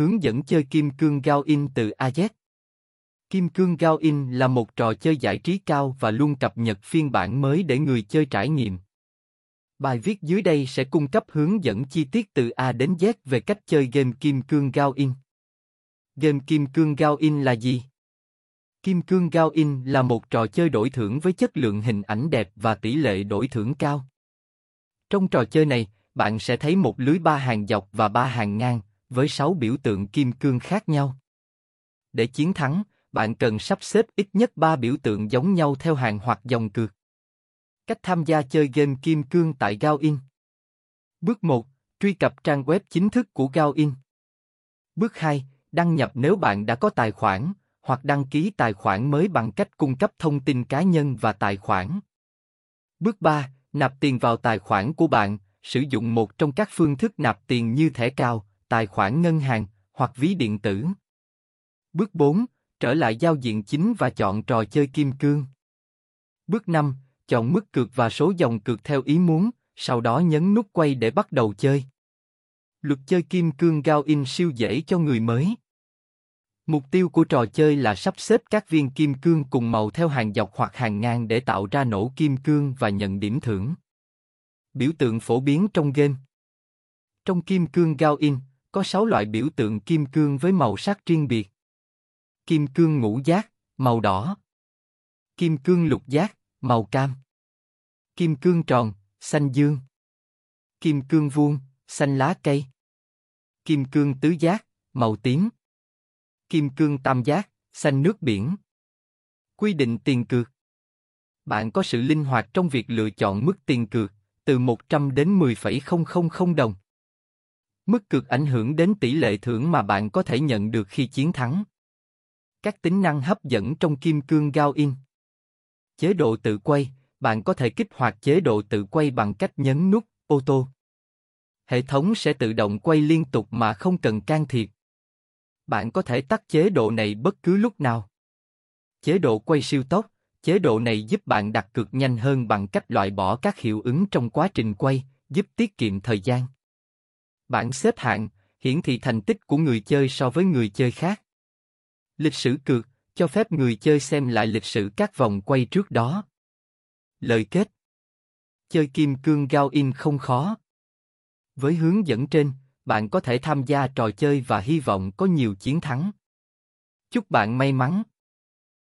Hướng dẫn chơi Kim Cương Gao In từ AZ Kim Cương Gao In là một trò chơi giải trí cao và luôn cập nhật phiên bản mới để người chơi trải nghiệm. Bài viết dưới đây sẽ cung cấp hướng dẫn chi tiết từ A đến Z về cách chơi game Kim Cương Gao In. Game Kim Cương Gao In là gì? Kim Cương Gao In là một trò chơi đổi thưởng với chất lượng hình ảnh đẹp và tỷ lệ đổi thưởng cao. Trong trò chơi này, bạn sẽ thấy một lưới ba hàng dọc và ba hàng ngang, với sáu biểu tượng kim cương khác nhau. Để chiến thắng, bạn cần sắp xếp ít nhất ba biểu tượng giống nhau theo hàng hoặc dòng cược. Cách tham gia chơi game kim cương tại GaoIn Bước 1. Truy cập trang web chính thức của GaoIn Bước 2. Đăng nhập nếu bạn đã có tài khoản, hoặc đăng ký tài khoản mới bằng cách cung cấp thông tin cá nhân và tài khoản. Bước 3. Nạp tiền vào tài khoản của bạn, sử dụng một trong các phương thức nạp tiền như thẻ cào tài khoản ngân hàng hoặc ví điện tử. Bước 4. Trở lại giao diện chính và chọn trò chơi kim cương. Bước 5. Chọn mức cược và số dòng cược theo ý muốn, sau đó nhấn nút quay để bắt đầu chơi. Luật chơi kim cương Gao In siêu dễ cho người mới. Mục tiêu của trò chơi là sắp xếp các viên kim cương cùng màu theo hàng dọc hoặc hàng ngang để tạo ra nổ kim cương và nhận điểm thưởng. Biểu tượng phổ biến trong game Trong kim cương Gao In, có 6 loại biểu tượng kim cương với màu sắc riêng biệt. Kim cương ngũ giác, màu đỏ. Kim cương lục giác, màu cam. Kim cương tròn, xanh dương. Kim cương vuông, xanh lá cây. Kim cương tứ giác, màu tím. Kim cương tam giác, xanh nước biển. Quy định tiền cược. Bạn có sự linh hoạt trong việc lựa chọn mức tiền cược, từ 100 đến 10,000 đồng. Mức cực ảnh hưởng đến tỷ lệ thưởng mà bạn có thể nhận được khi chiến thắng. Các tính năng hấp dẫn trong kim cương Gao In. Chế độ tự quay, bạn có thể kích hoạt chế độ tự quay bằng cách nhấn nút ô tô. Hệ thống sẽ tự động quay liên tục mà không cần can thiệp. Bạn có thể tắt chế độ này bất cứ lúc nào. Chế độ quay siêu tốc, chế độ này giúp bạn đặt cược nhanh hơn bằng cách loại bỏ các hiệu ứng trong quá trình quay, giúp tiết kiệm thời gian. Bảng xếp hạng, hiển thị thành tích của người chơi so với người chơi khác. Lịch sử cược, cho phép người chơi xem lại lịch sử các vòng quay trước đó. Lời kết Chơi kim cương Gao In không khó. Với hướng dẫn trên, bạn có thể tham gia trò chơi và hy vọng có nhiều chiến thắng. Chúc bạn may mắn!